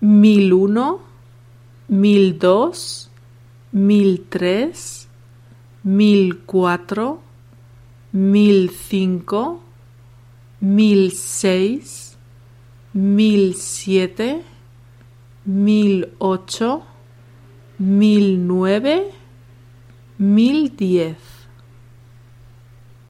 mil uno, mil dos, mil tres, mil cuatro, mil cinco, mil seis, mil siete, mil ocho, mil nueve, mil diez.